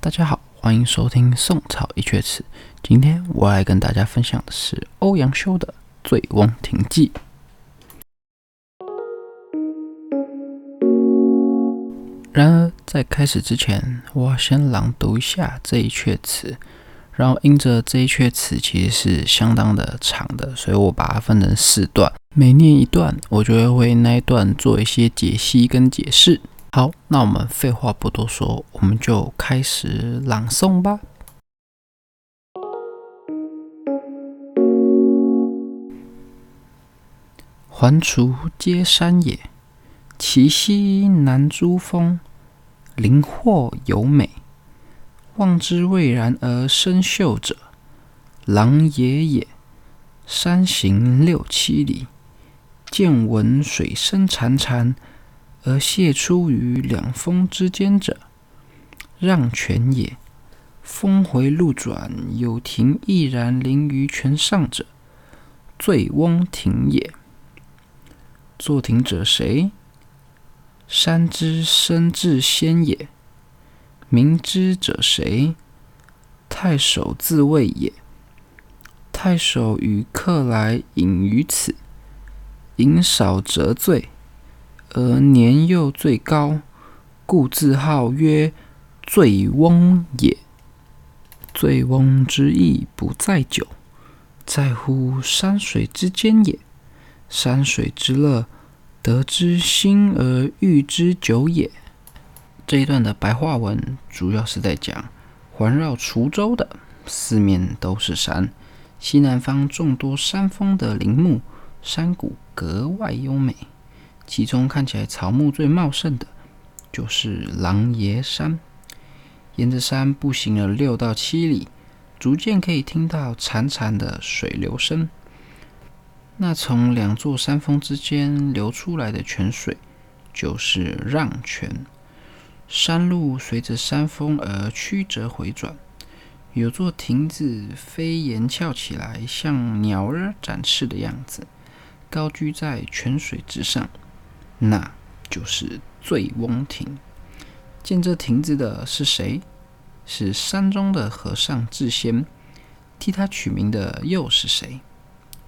大家好，欢迎收听宋朝一阙词。今天我来跟大家分享的是欧阳修的《醉翁亭记》。然而，在开始之前，我要先朗读一下这一阙词。然后，因着这一阙词其实是相当的长的，所以我把它分成四段。每念一段，我就会为那一段做一些解析跟解释。好，那我们废话不多说，我们就开始朗诵吧。环滁皆山也，其西南诸峰，林壑尤美。望之蔚然而深秀者，狼野也。山行六七里，见闻水声潺潺，而泻出于两峰之间者，让泉也。峰回路转，有亭翼然临于泉上者，醉翁亭也。作亭者谁？山之生至仙也。名之者谁？太守自谓也。太守与客来饮于此，饮少辄醉，而年又最高，故自号曰醉翁也。醉翁之意不在酒，在乎山水之间也。山水之乐，得之心而寓之酒也。这一段的白话文主要是在讲环绕滁州的四面都是山，西南方众多山峰的林木山谷格外优美，其中看起来草木最茂盛的就是狼爷山。沿着山步行了六到七里，逐渐可以听到潺潺的水流声。那从两座山峰之间流出来的泉水，就是让泉。山路随着山峰而曲折回转，有座亭子飞檐翘起来，像鸟儿展翅的样子，高居在泉水之上，那就是醉翁亭。建这亭子的是谁？是山中的和尚智仙。替他取名的又是谁？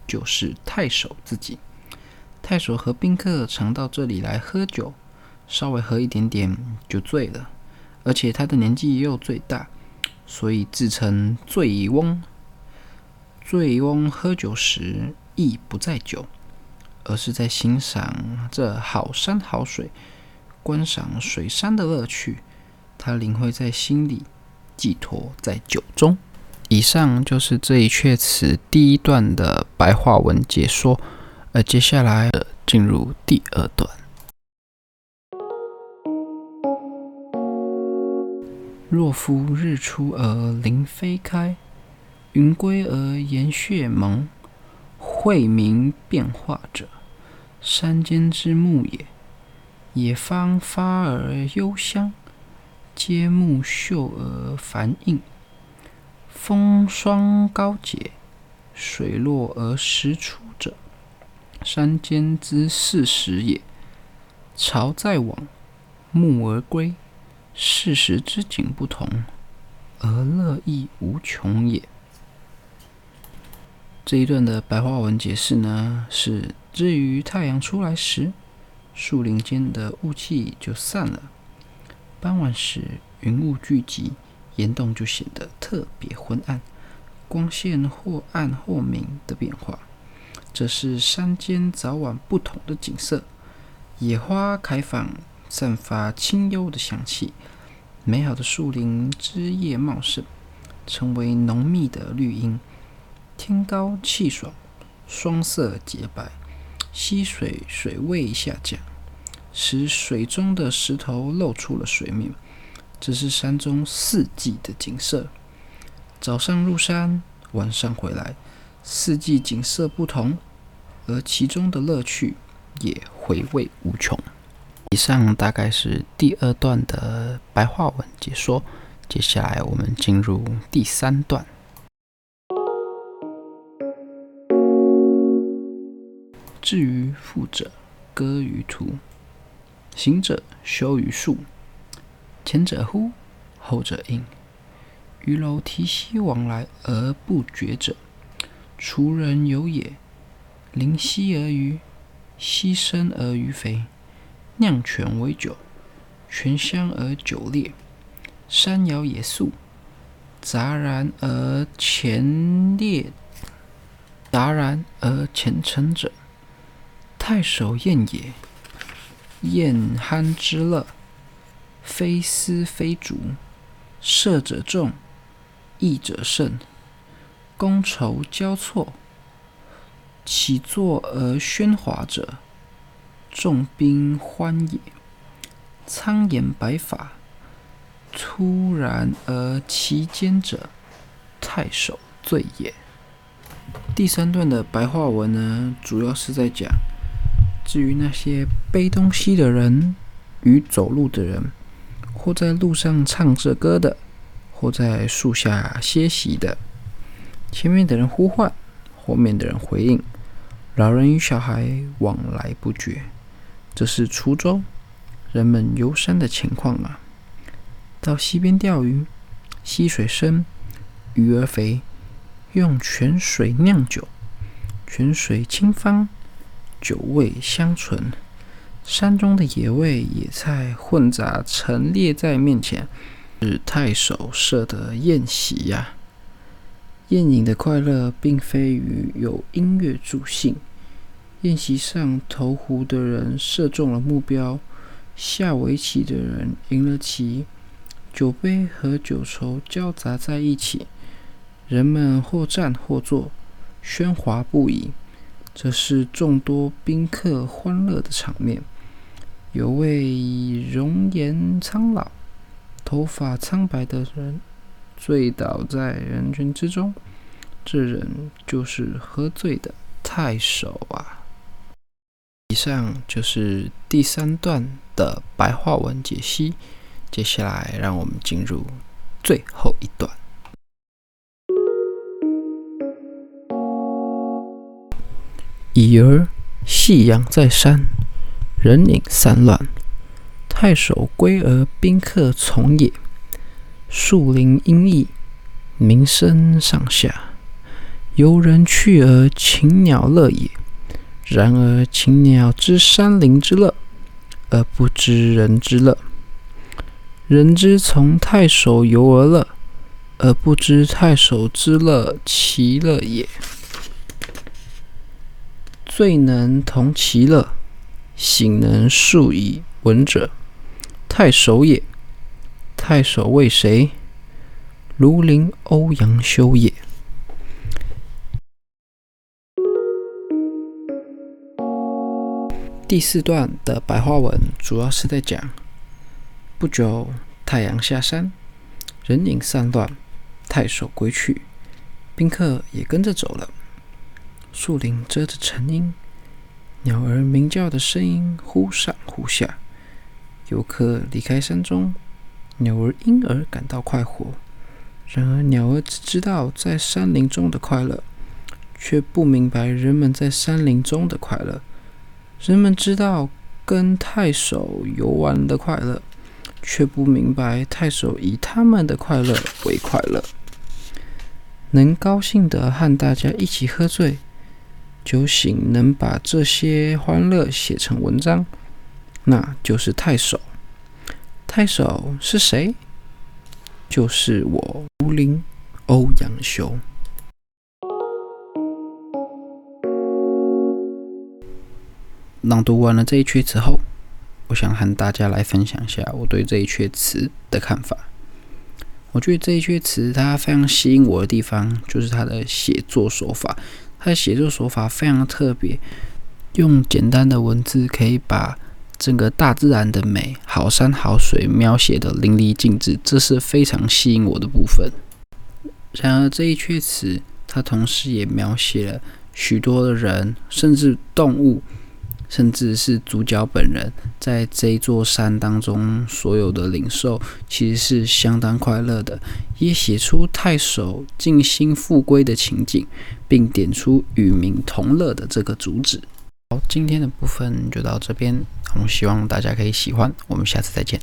就是太守自己。太守和宾客常到这里来喝酒。稍微喝一点点就醉了，而且他的年纪又最大，所以自称醉翁。醉翁喝酒时意不在酒，而是在欣赏这好山好水，观赏水山的乐趣。他领会在心里，寄托在酒中。以上就是这一阙词第一段的白话文解说，而接下来进入第二段。若夫日出而林霏开，云归而岩穴蒙，晦明变化者，山间之木也。野芳发而幽香，皆木秀而繁映。风霜高洁，水落而石出者，山间之四时也。潮在往，暮而归。四时之景不同，而乐亦无穷也。这一段的白话文解释呢，是至于太阳出来时，树林间的雾气就散了；傍晚时，云雾聚集，岩洞就显得特别昏暗，光线或暗或明的变化，这是山间早晚不同的景色。野花开放。散发清幽的香气，美好的树林枝叶茂盛，成为浓密的绿荫。天高气爽，霜色洁白，溪水水位下降，使水中的石头露出了水面。这是山中四季的景色。早上入山，晚上回来，四季景色不同，而其中的乐趣也回味无穷。以上大概是第二段的白话文解说，接下来我们进入第三段。至于富者，歌于途；行者，修于树。前者呼，后者应，鱼楼提溪往来而不绝者，滁人游也。临溪而渔，溪深而鱼肥。酿泉为酒，泉香而酒冽。山肴也素，杂然而前列，杂然而前陈者，太守宴也。宴酣之乐，非丝非竹，射者众，弈者胜，觥筹交错，起坐而喧哗者，众宾欢也。苍颜白发。突然而其间者，太守醉也。第三段的白话文呢，主要是在讲，至于那些背东西的人与走路的人，或在路上唱着歌的，或在树下歇息的，前面的人呼唤，后面的人回应，老人与小孩往来不绝，这是滁州人们游山的情况啊。到溪边钓鱼，溪水深，鱼儿肥，用泉水酿酒，泉水清芳，酒味香醇。山中的野味、野菜混杂陈列在面前，是太守设的宴席呀。宴饮的快乐，并非与有音乐助兴。宴席上投壶的人射中了目标，下围棋的人赢了棋。酒杯和酒筹交杂在一起，人们或站或坐，喧哗不已。这是众多宾客欢乐的场面。有位容颜苍老、头发苍白的人醉倒在人群之中，这人就是喝醉的太守啊！以上就是第三段的白话文解析。接下来，让我们进入最后一段。已而夕阳在山，人影散乱。太守归而宾客从也。树林阴翳，鸣声上下。游人去而禽鸟乐也。然而禽鸟知山林之乐，而不知人之乐。人之从太守游而乐，而不知太守之乐其乐也。醉能同其乐，醒能述以闻者，太守也。太守为谁？庐陵欧阳修也。第四段的白话文主要是在讲。不久，太阳下山，人影散乱，太守归去，宾客也跟着走了。树林遮着晨阴，鸟儿鸣叫的声音忽上忽下。游客离开山中，鸟儿因而感到快活。然而，鸟儿只知道在山林中的快乐，却不明白人们在山林中的快乐。人们知道跟太守游玩的快乐。却不明白太守以他们的快乐为快乐，能高兴的和大家一起喝醉，酒醒能把这些欢乐写成文章，那就是太守。太守是谁？就是我吴林欧阳修。朗读完了这一阙词后。我想和大家来分享一下我对这一阙词的看法。我觉得这一阙词它非常吸引我的地方，就是它的写作手法。他的写作手法非常特别，用简单的文字可以把整个大自然的美、好山好水描写的淋漓尽致，这是非常吸引我的部分。然而这一阙词，它同时也描写了许多的人，甚至动物。甚至是主角本人在这一座山当中所有的灵兽，其实是相当快乐的，也写出太守尽心复归的情景，并点出与民同乐的这个主旨。好，今天的部分就到这边，我们希望大家可以喜欢，我们下次再见。